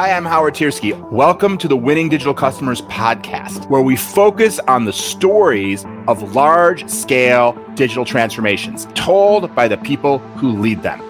Hi, I'm Howard Tiersky. Welcome to the Winning Digital Customers podcast, where we focus on the stories of large scale digital transformations told by the people who lead them.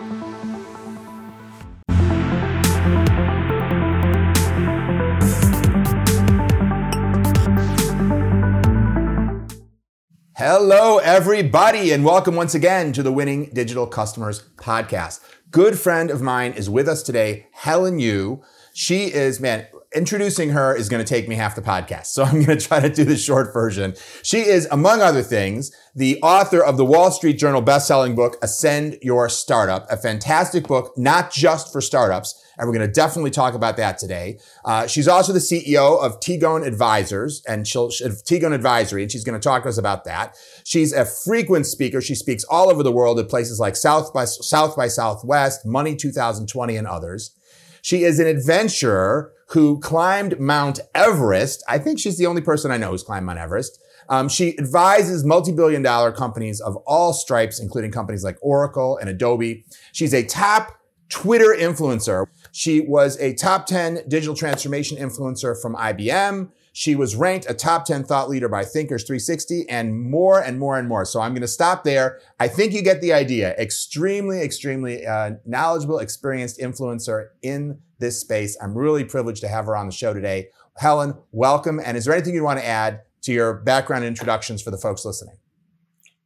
Hello, everybody, and welcome once again to the Winning Digital Customers podcast. Good friend of mine is with us today, Helen Yu. She is, man, introducing her is going to take me half the podcast. So I'm going to try to do the short version. She is, among other things, the author of the Wall Street Journal best-selling book, Ascend Your Startup, a fantastic book, not just for startups. And we're going to definitely talk about that today. Uh, she's also the CEO of Tigon Advisors and she'll, Tigon Advisory, and she's going to talk to us about that. She's a frequent speaker. She speaks all over the world at places like South by, South by Southwest, Money 2020, and others. She is an adventurer who climbed Mount Everest. I think she's the only person I know who's climbed Mount Everest. Um, she advises multi-billion dollar companies of all stripes, including companies like Oracle and Adobe. She's a top Twitter influencer. She was a top 10 digital transformation influencer from IBM. She was ranked a top 10 thought leader by Thinkers 360 and more and more and more. So I'm going to stop there. I think you get the idea. Extremely, extremely uh, knowledgeable, experienced influencer in this space. I'm really privileged to have her on the show today. Helen, welcome. And is there anything you want to add to your background introductions for the folks listening?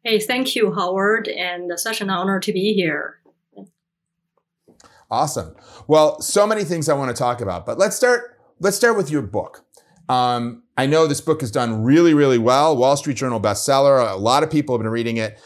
Hey, thank you, Howard, and such an honor to be here. Awesome. Well, so many things I want to talk about, but let's start. Let's start with your book. Um, I know this book has done really, really well. Wall Street Journal bestseller. A lot of people have been reading it.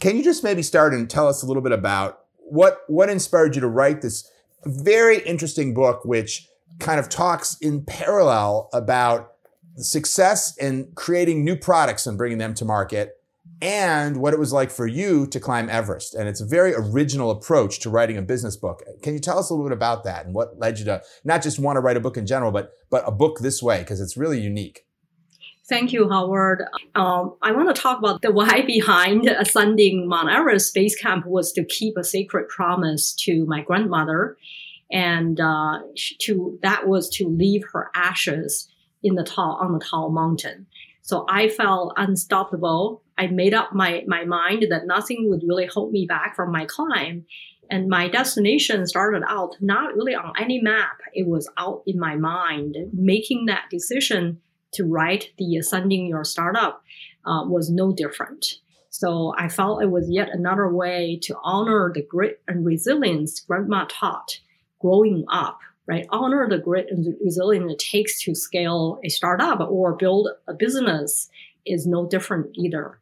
Can you just maybe start and tell us a little bit about what what inspired you to write this very interesting book, which kind of talks in parallel about success in creating new products and bringing them to market and what it was like for you to climb Everest. And it's a very original approach to writing a business book. Can you tell us a little bit about that and what led you to not just want to write a book in general, but but a book this way because it's really unique. Thank you, Howard. Um, I want to talk about the why behind ascending Mount Everest base camp was to keep a sacred promise to my grandmother, and uh, to that was to leave her ashes in the tall on the tall mountain. So I felt unstoppable. I made up my, my mind that nothing would really hold me back from my climb. And my destination started out not really on any map. It was out in my mind. Making that decision to write the Ascending Your Startup uh, was no different. So I felt it was yet another way to honor the grit and resilience grandma taught growing up right? Honor the grit and the resilience it takes to scale a startup or build a business is no different either.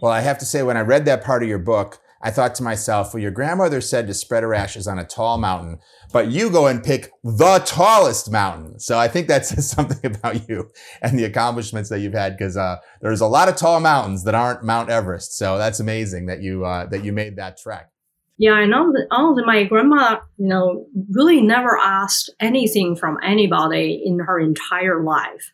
Well, I have to say, when I read that part of your book, I thought to myself, well, your grandmother said to spread her ashes on a tall mountain, but you go and pick the tallest mountain. So I think that says something about you and the accomplishments that you've had because uh, there's a lot of tall mountains that aren't Mount Everest. So that's amazing that you uh, that you made that trek. Yeah, know that honestly, my grandma, you know, really never asked anything from anybody in her entire life.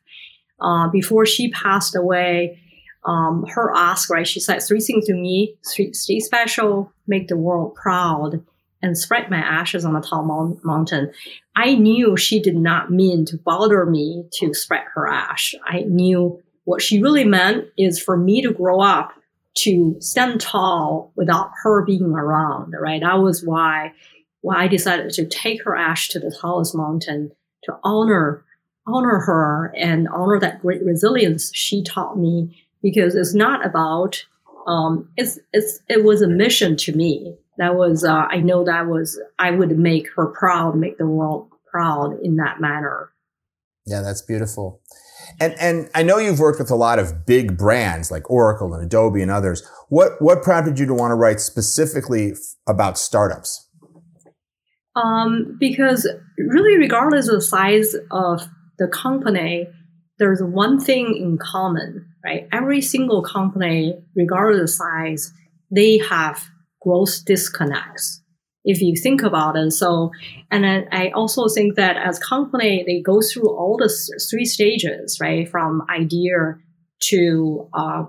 Uh, before she passed away, um, her ask, right, she said three things to me, stay special, make the world proud, and spread my ashes on a tall mountain. I knew she did not mean to bother me to spread her ash. I knew what she really meant is for me to grow up to stand tall without her being around, right? That was why, why I decided to take her ash to the tallest mountain to honor, honor her and honor that great resilience she taught me because it's not about, um, it's, it's, it was a mission to me. That was, uh, I know that was, I would make her proud, make the world proud in that manner. Yeah, that's beautiful. And and I know you've worked with a lot of big brands like Oracle and Adobe and others. What what prompted you to want to write specifically about startups? Um, because really, regardless of the size of the company, there's one thing in common, right? Every single company, regardless of size, they have growth disconnects if you think about it. So, and then I also think that as company, they go through all the three stages, right? From idea to uh,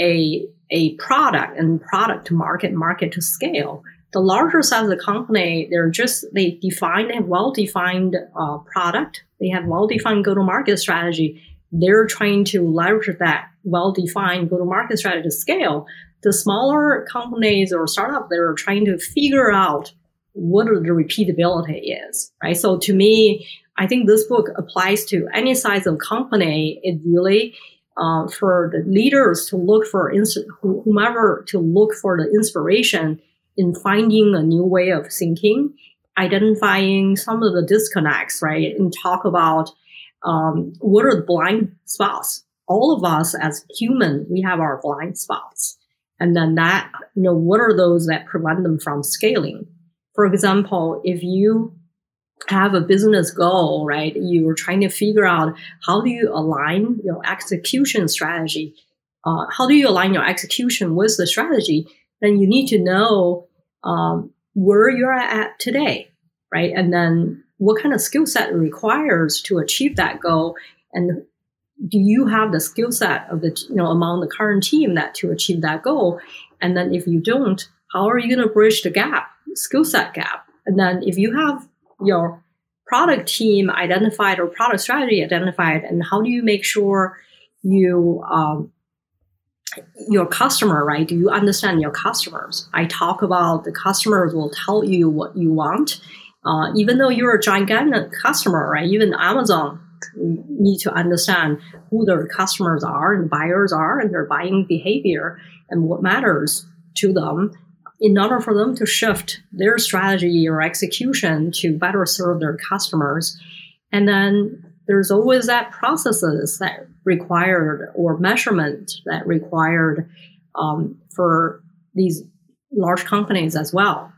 a a product and product to market, market to scale. the larger size of the company, they're just, they define, they have well-defined uh, product. They have well-defined go-to-market strategy. They're trying to leverage that well-defined go-to-market strategy scale. The smaller companies or startups, they're trying to figure out what the repeatability is, right? So to me, I think this book applies to any size of company. It really uh, for the leaders to look for ins- whomever to look for the inspiration in finding a new way of thinking, identifying some of the disconnects, right, and talk about um, what are the blind spots. All of us as human, we have our blind spots, and then that you know what are those that prevent them from scaling. For example, if you have a business goal, right? You're trying to figure out how do you align your execution strategy. Uh, how do you align your execution with the strategy? Then you need to know um, where you're at today, right? And then what kind of skill set it requires to achieve that goal, and do you have the skill set of the you know among the current team that to achieve that goal? And then if you don't, how are you going to bridge the gap, skill set gap? And then if you have your product team identified or product strategy identified, and how do you make sure you um, your customer, right? Do you understand your customers? I talk about the customers will tell you what you want. Uh, even though you're a gigantic customer, right? Even Amazon need to understand who their customers are and buyers are and their buying behavior and what matters to them in order for them to shift their strategy or execution to better serve their customers. And then there's always that processes that required or measurement that required um, for these large companies as well.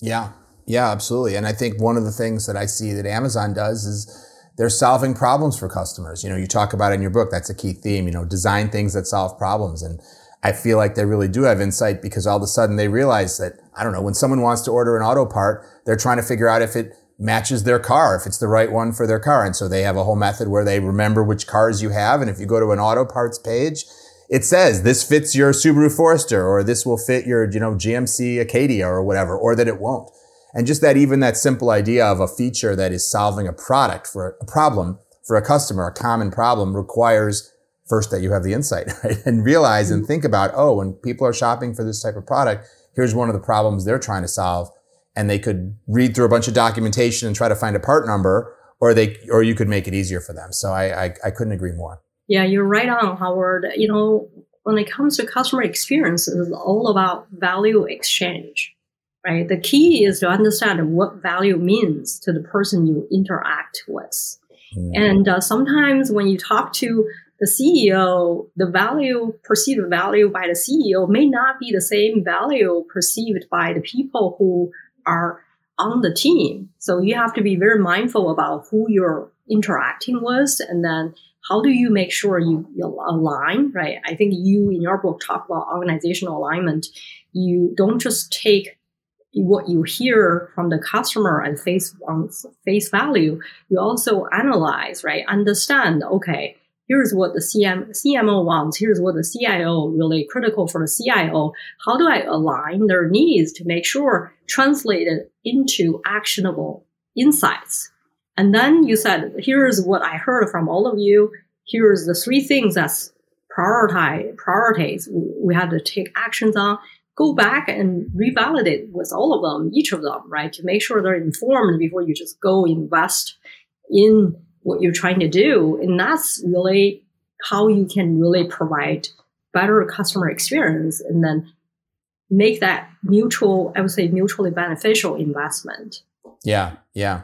Yeah, yeah, absolutely. And I think one of the things that I see that Amazon does is they're solving problems for customers. You know, you talk about in your book, that's a key theme, you know, design things that solve problems. And I feel like they really do have insight because all of a sudden they realize that, I don't know, when someone wants to order an auto part, they're trying to figure out if it matches their car, if it's the right one for their car. And so they have a whole method where they remember which cars you have. And if you go to an auto parts page, it says this fits your Subaru Forester or this will fit your, you know, GMC Acadia or whatever, or that it won't. And just that even that simple idea of a feature that is solving a product for a problem for a customer, a common problem requires first that you have the insight, right? And realize and mm-hmm. think about, oh, when people are shopping for this type of product, here's one of the problems they're trying to solve. And they could read through a bunch of documentation and try to find a part number, or they, or you could make it easier for them. So I, I, I couldn't agree more. Yeah, you're right on, Howard. You know, when it comes to customer experience, it's all about value exchange, right? The key is to understand what value means to the person you interact with. Mm. And uh, sometimes when you talk to the CEO, the value, perceived value by the CEO may not be the same value perceived by the people who are on the team. So you have to be very mindful about who you're interacting with and then how do you make sure you, you align, right? I think you in your book talk about organizational alignment. You don't just take what you hear from the customer and face on face value. You also analyze, right? Understand, okay, here's what the CM, CMO wants, here's what the CIO really critical for the CIO. How do I align their needs to make sure translated into actionable insights? And then you said, here's what I heard from all of you. Here's the three things that's prioritize, priorities we had to take actions on. Go back and revalidate with all of them, each of them, right? To make sure they're informed before you just go invest in what you're trying to do. And that's really how you can really provide better customer experience and then make that mutual, I would say mutually beneficial investment. Yeah, yeah.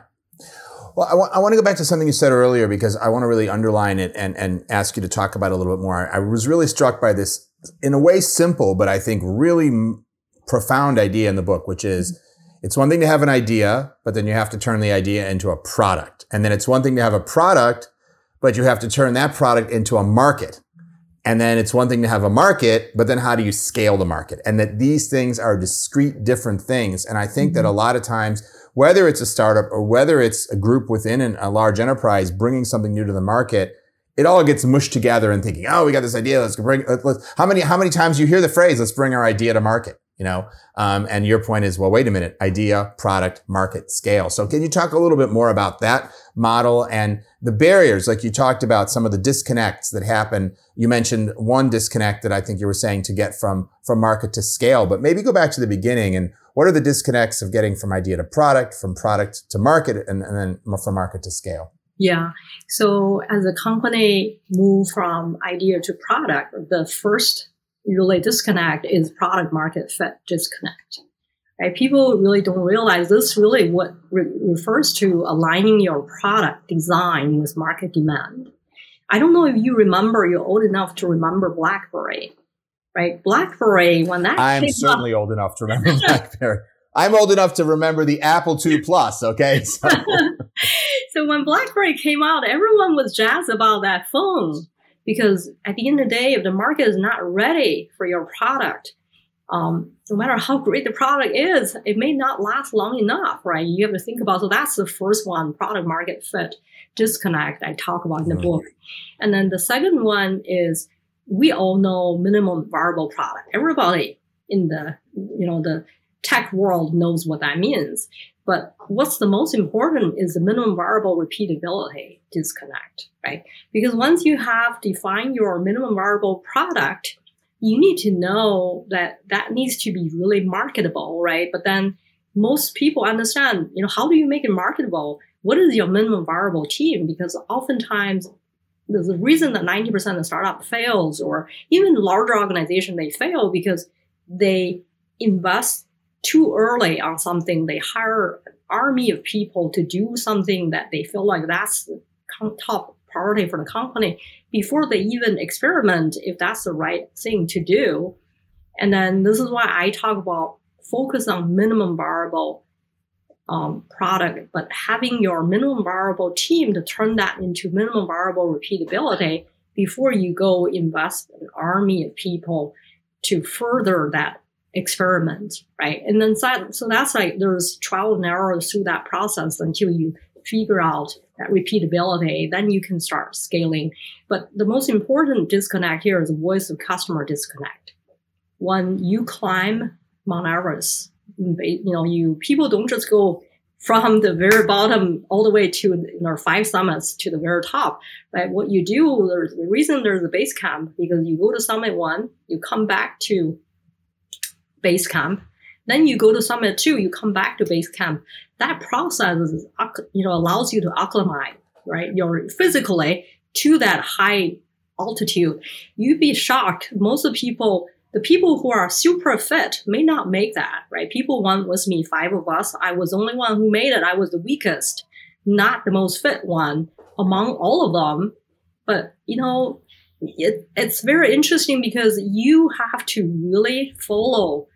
Well, I, w- I want to go back to something you said earlier because I want to really underline it and, and ask you to talk about it a little bit more. I was really struck by this, in a way, simple, but I think really m- profound idea in the book, which is it's one thing to have an idea, but then you have to turn the idea into a product. And then it's one thing to have a product, but you have to turn that product into a market. And then it's one thing to have a market, but then how do you scale the market? And that these things are discrete, different things. And I think that a mm-hmm. lot of times, whether it's a startup or whether it's a group within an, a large enterprise bringing something new to the market, it all gets mushed together and thinking, oh, we got this idea. Let's bring. Let's, how many how many times you hear the phrase, "Let's bring our idea to market." you know um, and your point is well wait a minute idea product market scale so can you talk a little bit more about that model and the barriers like you talked about some of the disconnects that happen you mentioned one disconnect that i think you were saying to get from from market to scale but maybe go back to the beginning and what are the disconnects of getting from idea to product from product to market and, and then from market to scale yeah. So as a company move from idea to product, the first really disconnect is product market fit disconnect. Right? People really don't realize this really what re- refers to aligning your product design with market demand. I don't know if you remember, you're old enough to remember BlackBerry, right? BlackBerry, when that I'm certainly up, old enough to remember BlackBerry. I'm old enough to remember the Apple II Plus, okay? So. So when BlackBerry came out, everyone was jazzed about that phone because at the end of the day, if the market is not ready for your product, um, no matter how great the product is, it may not last long enough, right? You have to think about. So that's the first one, product market fit disconnect. I talk about in the book, and then the second one is we all know minimum viable product. Everybody in the you know the tech world knows what that means. But what's the most important is the minimum variable repeatability disconnect, right? Because once you have defined your minimum variable product, you need to know that that needs to be really marketable, right? But then most people understand, you know, how do you make it marketable? What is your minimum variable team? Because oftentimes a reason that 90% of startup fails or even larger organization, they fail because they invest too early on something. They hire an army of people to do something that they feel like that's the top priority for the company before they even experiment if that's the right thing to do. And then this is why I talk about focus on minimum viable um, product, but having your minimum viable team to turn that into minimum viable repeatability before you go invest an army of people to further that experiment, right? And then so that's like there's trial and error through that process until you figure out that repeatability, then you can start scaling. But the most important disconnect here is the voice of customer disconnect. When you climb Mount Everest, you know, you people don't just go from the very bottom all the way to you five summits to the very top. Right? What you do, there's the reason there's a base camp because you go to summit one, you come back to base camp. Then you go to summit two, you come back to base camp. That process, is, you know, allows you to acclimate, right? You're physically to that high altitude. You'd be shocked. Most of the people, the people who are super fit may not make that, right? People one was me, five of us. I was the only one who made it. I was the weakest, not the most fit one among all of them. But, you know, it, it's very interesting because you have to really follow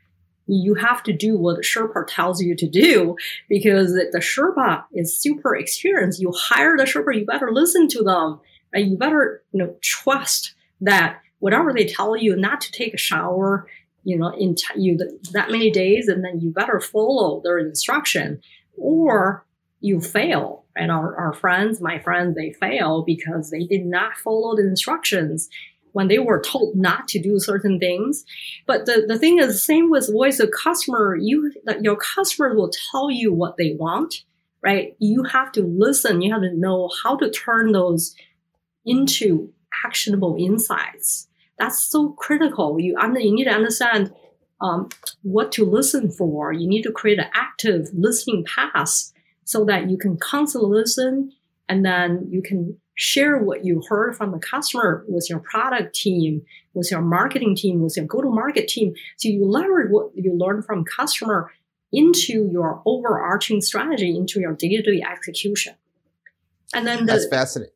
you have to do what the Sherpa tells you to do because the Sherpa is super experienced. You hire the Sherpa, you better listen to them. And you better, you know, trust that whatever they tell you, not to take a shower, you know, in t- you that many days, and then you better follow their instruction, or you fail. And our, our friends, my friends, they fail because they did not follow the instructions when they were told not to do certain things. But the, the thing is, same with voice of customer, you your customers will tell you what they want, right? You have to listen. You have to know how to turn those into actionable insights. That's so critical. You under, you need to understand um, what to listen for. You need to create an active listening path so that you can constantly listen and then you can share what you heard from the customer with your product team, with your marketing team, with your go-to-market team. So you leverage what you learn from customer into your overarching strategy, into your day-to-day execution. And then the, that's fascinating.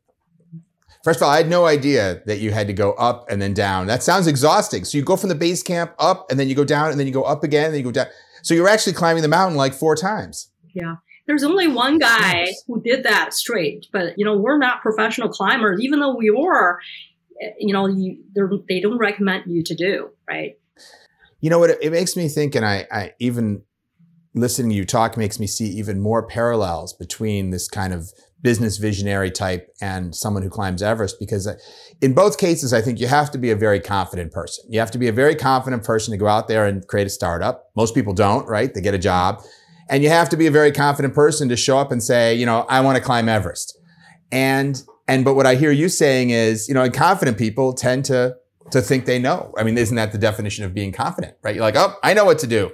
First of all, I had no idea that you had to go up and then down. That sounds exhausting. So you go from the base camp up and then you go down and then you go up again and then you go down. So you're actually climbing the mountain like four times. Yeah. There's only one guy who did that straight, but you know we're not professional climbers. Even though we were, you know, you, they don't recommend you to do right. You know what? It, it makes me think, and I, I even listening to you talk makes me see even more parallels between this kind of business visionary type and someone who climbs Everest because uh, in both cases, I think you have to be a very confident person. You have to be a very confident person to go out there and create a startup. Most people don't, right? They get a job. And you have to be a very confident person to show up and say, you know, I want to climb Everest. And, and, but what I hear you saying is, you know, and confident people tend to, to think they know. I mean, isn't that the definition of being confident, right? You're like, oh, I know what to do.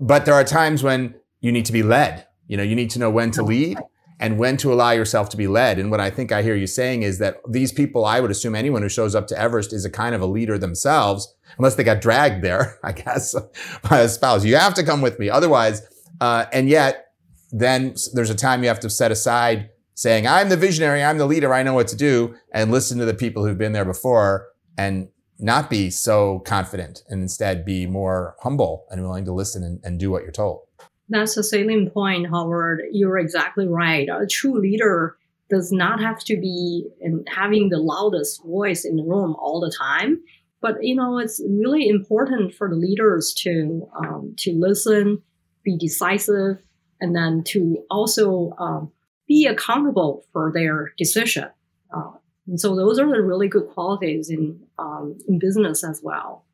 But there are times when you need to be led. You know, you need to know when to lead and when to allow yourself to be led. And what I think I hear you saying is that these people, I would assume anyone who shows up to Everest is a kind of a leader themselves, unless they got dragged there, I guess, by a spouse. You have to come with me. Otherwise, uh, and yet then there's a time you have to set aside saying, I'm the visionary, I'm the leader, I know what to do, and listen to the people who've been there before and not be so confident and instead be more humble and willing to listen and, and do what you're told. That's a salient point, Howard. You're exactly right. A true leader does not have to be in having the loudest voice in the room all the time. But you know, it's really important for the leaders to um, to listen, be decisive, and then to also um, be accountable for their decision. Uh, and so those are the really good qualities in um, in business as well.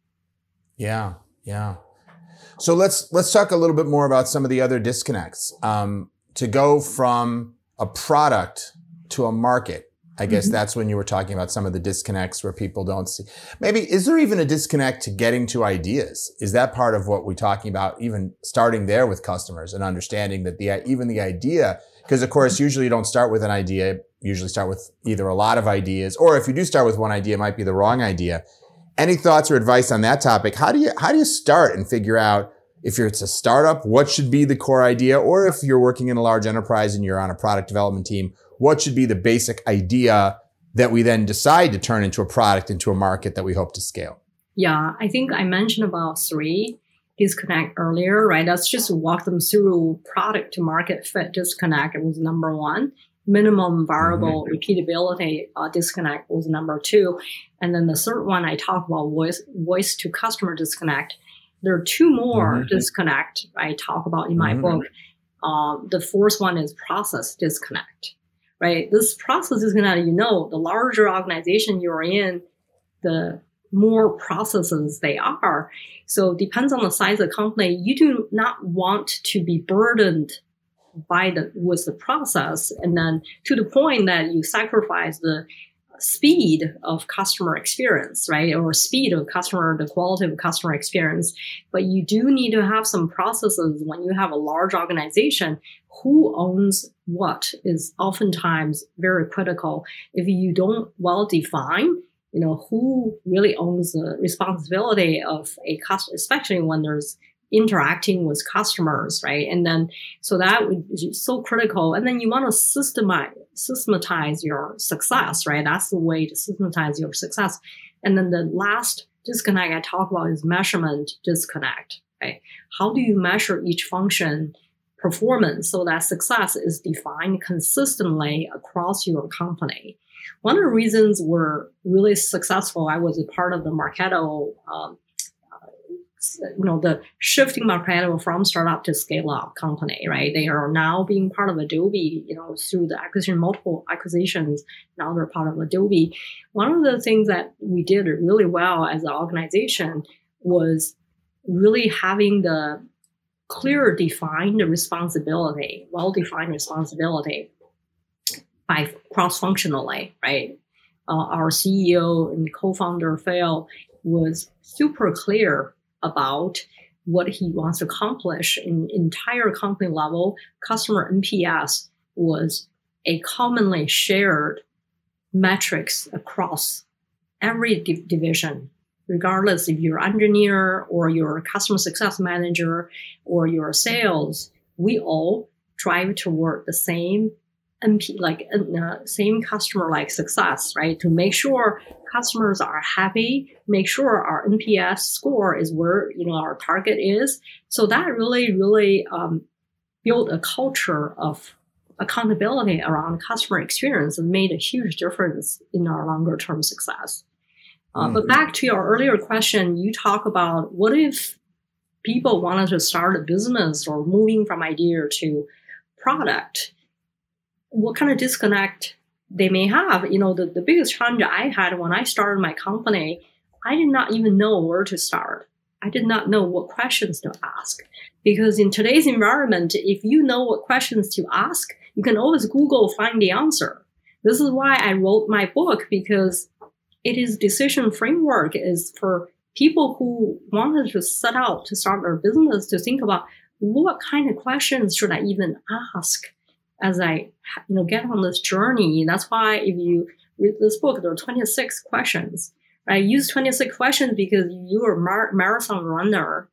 Yeah, yeah. So let's let's talk a little bit more about some of the other disconnects. Um, to go from a product to a market, I guess mm-hmm. that's when you were talking about some of the disconnects where people don't see. Maybe is there even a disconnect to getting to ideas? Is that part of what we're talking about? Even starting there with customers and understanding that the even the idea, because of course usually you don't start with an idea. Usually start with either a lot of ideas, or if you do start with one idea, it might be the wrong idea. Any thoughts or advice on that topic? How do you how do you start and figure out if you're it's a startup, what should be the core idea? Or if you're working in a large enterprise and you're on a product development team, what should be the basic idea that we then decide to turn into a product into a market that we hope to scale? Yeah, I think I mentioned about three disconnect earlier, right? Let's just walk them through product to market fit disconnect It was number one minimum variable mm-hmm. repeatability uh, disconnect was number two. And then the third one I talk about voice voice to customer disconnect. There are two more mm-hmm. disconnect I talk about in my mm-hmm. book. Um, the fourth one is process disconnect. Right, this process disconnect. You know, the larger organization you're in, the more processes they are. So depends on the size of the company. You do not want to be burdened by the with the process and then to the point that you sacrifice the speed of customer experience, right? Or speed of customer, the quality of customer experience. But you do need to have some processes when you have a large organization. Who owns what is oftentimes very critical. If you don't well define, you know, who really owns the responsibility of a customer, especially when there's interacting with customers, right? And then, so that is so critical. And then you want to systemize, systematize your success, right? That's the way to systematize your success. And then the last disconnect I talk about is measurement disconnect, right? How do you measure each function performance so that success is defined consistently across your company? One of the reasons we're really successful, I was a part of the Marketo um, you know the shifting Marketo from startup to scale up company, right? They are now being part of Adobe, you know, through the acquisition, multiple acquisitions. Now they're part of Adobe. One of the things that we did really well as an organization was really having the clear defined responsibility, well defined responsibility by cross functionally, right? Uh, our CEO and co-founder Phil was super clear about what he wants to accomplish in entire company level, customer NPS was a commonly shared metrics across every di- division, regardless if you're engineer or you're customer success manager or your sales, we all drive toward the same NP, like uh, same customer like success, right? To make sure customers are happy, make sure our NPS score is where you know our target is. So that really, really um, built a culture of accountability around customer experience and made a huge difference in our longer term success. Uh, mm-hmm. But back to your earlier question, you talk about what if people wanted to start a business or moving from idea to product, what kind of disconnect they may have. You know, the, the biggest challenge I had when I started my company, I did not even know where to start. I did not know what questions to ask. Because in today's environment, if you know what questions to ask, you can always Google find the answer. This is why I wrote my book because it is decision framework is for people who wanted to set out to start their business to think about what kind of questions should I even ask as I you know get on this journey. That's why if you read this book, there are 26 questions. I use 26 questions because you're a mar- marathon runner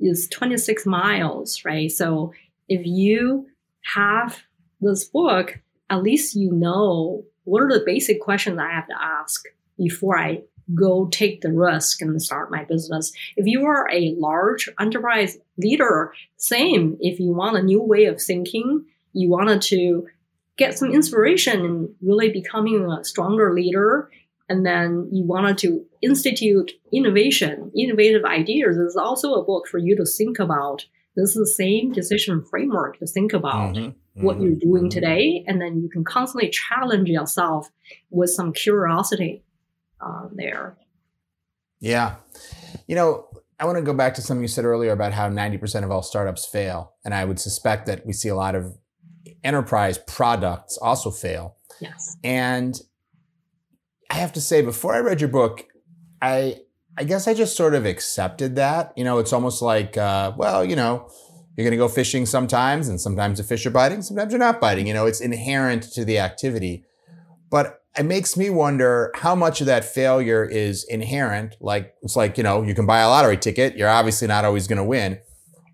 is 26 miles, right? So if you have this book, at least you know what are the basic questions I have to ask before I go take the risk and start my business. If you are a large enterprise leader, same. If you want a new way of thinking, you wanted to get some inspiration in really becoming a stronger leader, and then you wanted to institute innovation, innovative ideas, This is also a book for you to think about. This is the same decision framework to think about mm-hmm. what mm-hmm. you're doing mm-hmm. today, and then you can constantly challenge yourself with some curiosity uh, there. Yeah. You know, I want to go back to something you said earlier about how 90% of all startups fail. And I would suspect that we see a lot of enterprise products also fail. Yes. And I have to say, before I read your book, I I guess I just sort of accepted that. You know, it's almost like, uh, well, you know, you're going to go fishing sometimes, and sometimes the fish are biting, sometimes you're not biting. You know, it's inherent to the activity. But it makes me wonder how much of that failure is inherent. Like, it's like, you know, you can buy a lottery ticket, you're obviously not always going to win.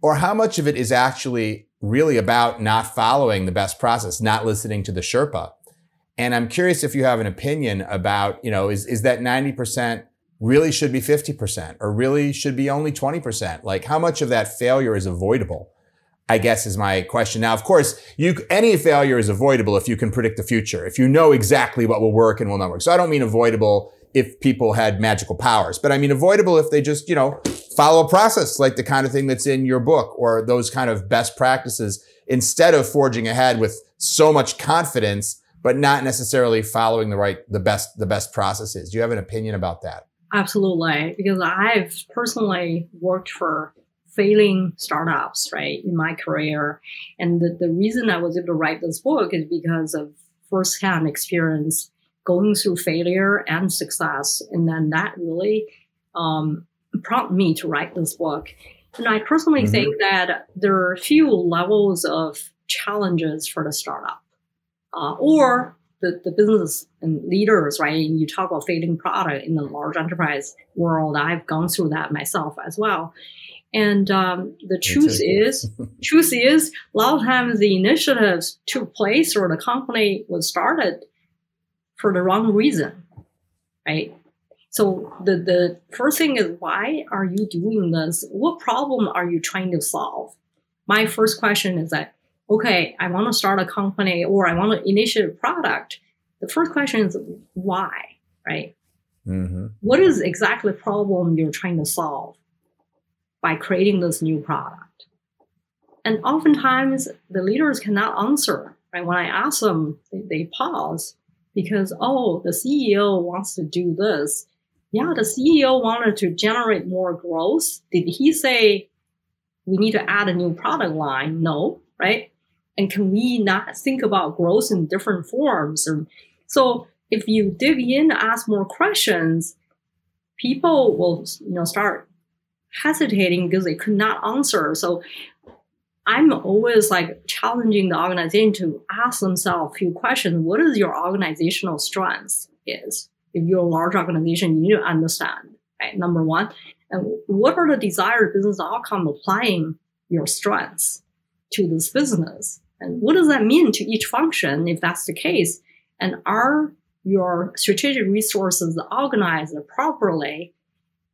Or how much of it is actually really about not following the best process, not listening to the Sherpa. And I'm curious if you have an opinion about, you know, is, is that 90% really should be 50% or really should be only 20%? Like how much of that failure is avoidable? I guess is my question. Now, of course, you, any failure is avoidable if you can predict the future, if you know exactly what will work and will not work. So I don't mean avoidable if people had magical powers, but I mean avoidable if they just, you know, follow a process like the kind of thing that's in your book or those kind of best practices instead of forging ahead with so much confidence but not necessarily following the right the best the best processes do you have an opinion about that absolutely because i've personally worked for failing startups right in my career and the, the reason i was able to write this book is because of firsthand experience going through failure and success and then that really um, prompted me to write this book and i personally mm-hmm. think that there are a few levels of challenges for the startup uh, or the, the business and leaders, right? And you talk about failing product in the large enterprise world. I've gone through that myself as well. And um, the truth is, truth is, a lot of times the initiatives took place or the company was started for the wrong reason, right? So the, the first thing is why are you doing this? What problem are you trying to solve? My first question is that okay, I want to start a company or I want to initiate a product, the first question is why, right? Mm-hmm. What is exactly the problem you're trying to solve by creating this new product? And oftentimes the leaders cannot answer. Right? When I ask them, they, they pause because, oh, the CEO wants to do this. Yeah, the CEO wanted to generate more growth. Did he say we need to add a new product line? No, right? and can we not think about growth in different forms? And so if you dig in, ask more questions, people will you know start hesitating because they could not answer. So I'm always like challenging the organization to ask themselves a few questions. What is your organizational strengths is? If you're a large organization, you need to understand, right? Number one. And what are the desired business outcome applying your strengths to this business? And what does that mean to each function if that's the case? And are your strategic resources organized properly?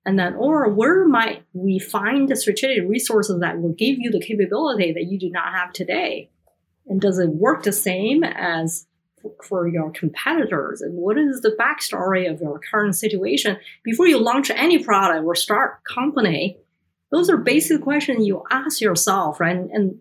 And then, or where might we find the strategic resources that will give you the capability that you do not have today? And does it work the same as for your competitors? And what is the backstory of your current situation? Before you launch any product or start company, those are basic questions you ask yourself, right? And, and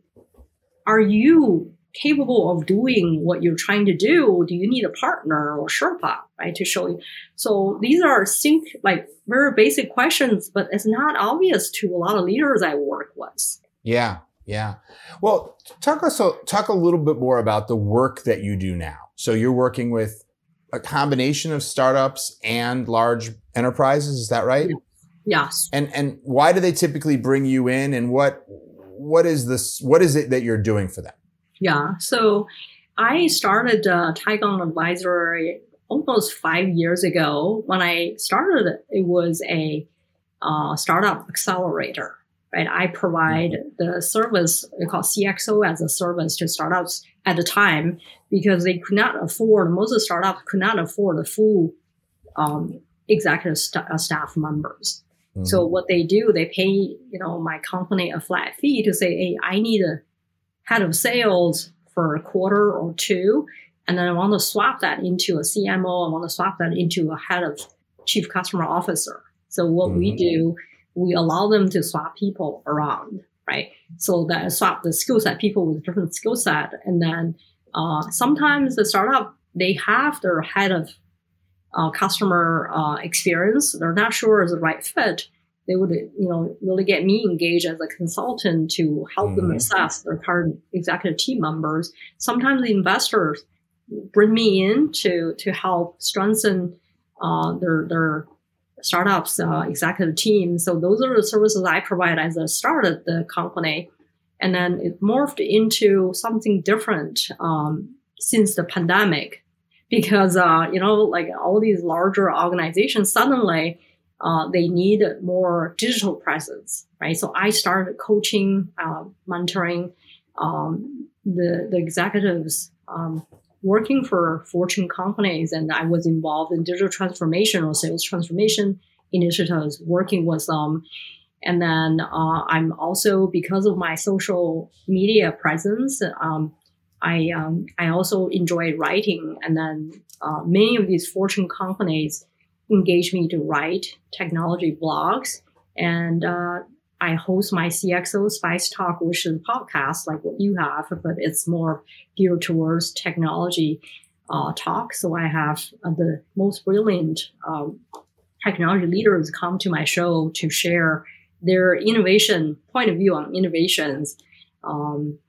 are you capable of doing what you're trying to do? Do you need a partner or Sherpa, right, to show you? So these are think like very basic questions, but it's not obvious to a lot of leaders I work with. Yeah, yeah. Well, talk us talk a little bit more about the work that you do now. So you're working with a combination of startups and large enterprises, is that right? Yes. And and why do they typically bring you in and what what is this what is it that you're doing for them? Yeah. So I started uh, Advisory almost five years ago. When I started, it was a uh, startup accelerator. Right, I provide mm-hmm. the service we call CXO as a service to startups at the time because they could not afford most of the startups could not afford the full um, executive st- uh, staff members. Mm-hmm. So what they do, they pay you know my company a flat fee to say, hey, I need a head of sales for a quarter or two, and then I want to swap that into a CMO. I want to swap that into a head of chief customer officer. So what mm-hmm. we do, we allow them to swap people around, right? So that swap the skill set, people with different skill set, and then uh, sometimes the startup they have their head of uh, customer uh, experience. They're not sure is the right fit they would you know really get me engaged as a consultant to help mm-hmm. them assess their current executive team members. Sometimes the investors bring me in to to help strengthen uh, their their startups uh, executive team. So those are the services i provide as i started the company. And then it morphed into something different um, since the pandemic because uh, you know like all these larger organizations suddenly uh, they need more digital presence, right? So I started coaching, uh, mentoring um, the the executives um, working for Fortune companies, and I was involved in digital transformation or sales transformation initiatives, working with them. And then uh, I'm also because of my social media presence. Um, I um, I also enjoy writing, and then uh, many of these Fortune companies engage me to write technology blogs. And uh, I host my CXO Spice Talk, which is a podcast like what you have, but it's more geared towards technology uh, talk. So I have uh, the most brilliant um, technology leaders come to my show to share their innovation point of view on innovations. Um,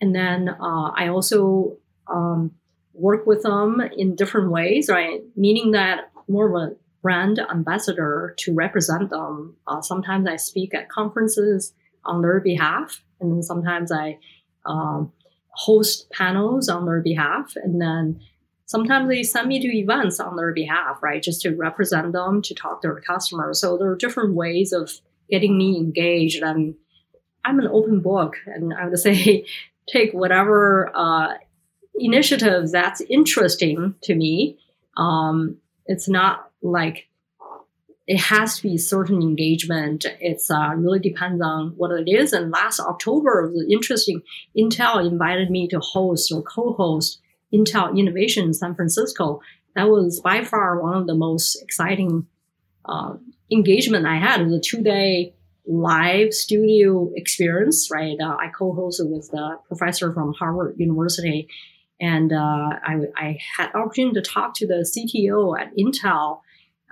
and then uh, I also um, work with them in different ways, right? Meaning that more of a brand ambassador to represent them. Uh, sometimes I speak at conferences on their behalf, and then sometimes I um, host panels on their behalf, and then sometimes they send me to events on their behalf, right, just to represent them, to talk to their customers. So there are different ways of getting me engaged, and I'm an open book, and I would say take whatever uh, initiative that's interesting to me. Um, it's not like it has to be certain engagement. It's uh, really depends on what it is. And last October was interesting. Intel invited me to host or co-host Intel Innovation in San Francisco. That was by far one of the most exciting uh, engagement I had. It was a two-day live studio experience. Right, uh, I co-hosted with the professor from Harvard University, and uh, I, I had opportunity to talk to the CTO at Intel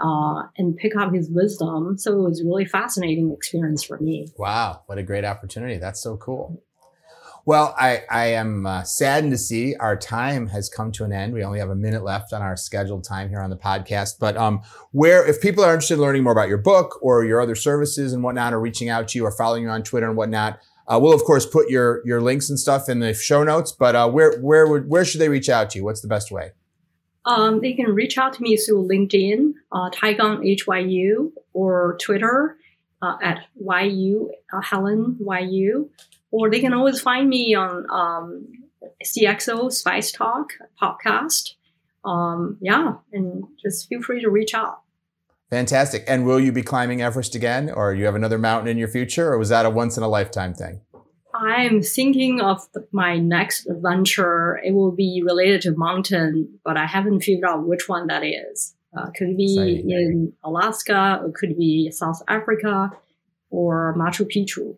uh, and pick up his wisdom. So it was really fascinating experience for me. Wow, what a great opportunity! That's so cool. Well, I, I am uh, saddened to see our time has come to an end. We only have a minute left on our scheduled time here on the podcast. But um, where, if people are interested in learning more about your book or your other services and whatnot, or reaching out to you or following you on Twitter and whatnot, uh, we'll of course put your your links and stuff in the show notes. But uh, where where would where should they reach out to you? What's the best way? Um, they can reach out to me through LinkedIn, uh, Taigang HYU, or Twitter uh, at YU, uh, Helen YU. Or they can always find me on um, CXO Spice Talk podcast. Um, yeah, and just feel free to reach out. Fantastic. And will you be climbing Everest again, or you have another mountain in your future, or was that a once in a lifetime thing? I'm thinking of my next adventure. It will be related to mountain, but I haven't figured out which one that is. Uh, could be Exciting. in Alaska, it could be South Africa, or Machu Picchu.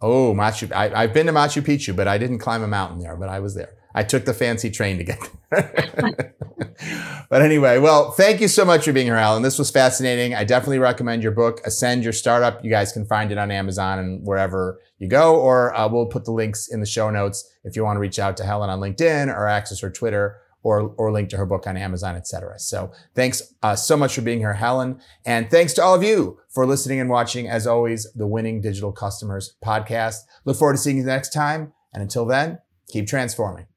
Oh, Machu! I, have been to Machu Picchu, but I didn't climb a mountain there. But I was there. I took the fancy train to get there. but anyway, well, thank you so much for being here, Helen. This was fascinating. I definitely recommend your book, Ascend Your Startup. You guys can find it on Amazon and wherever you go, or uh, we'll put the links in the show notes if you want to reach out to Helen on LinkedIn or access her Twitter or, or link to her book on Amazon, etc. So thanks uh, so much for being here, Helen. And thanks to all of you for listening and watching, as always, the Winning Digital Customers podcast. Look forward to seeing you next time. And until then, keep transforming.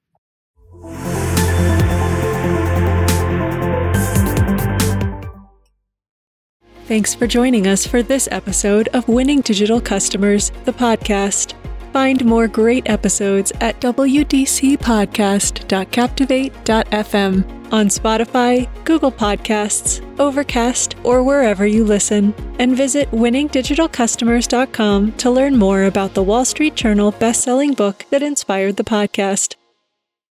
Thanks for joining us for this episode of Winning Digital Customers, the podcast. Find more great episodes at wdcpodcast.captivate.fm on Spotify, Google Podcasts, Overcast, or wherever you listen. And visit winningdigitalcustomers.com to learn more about the Wall Street Journal best-selling book that inspired the podcast.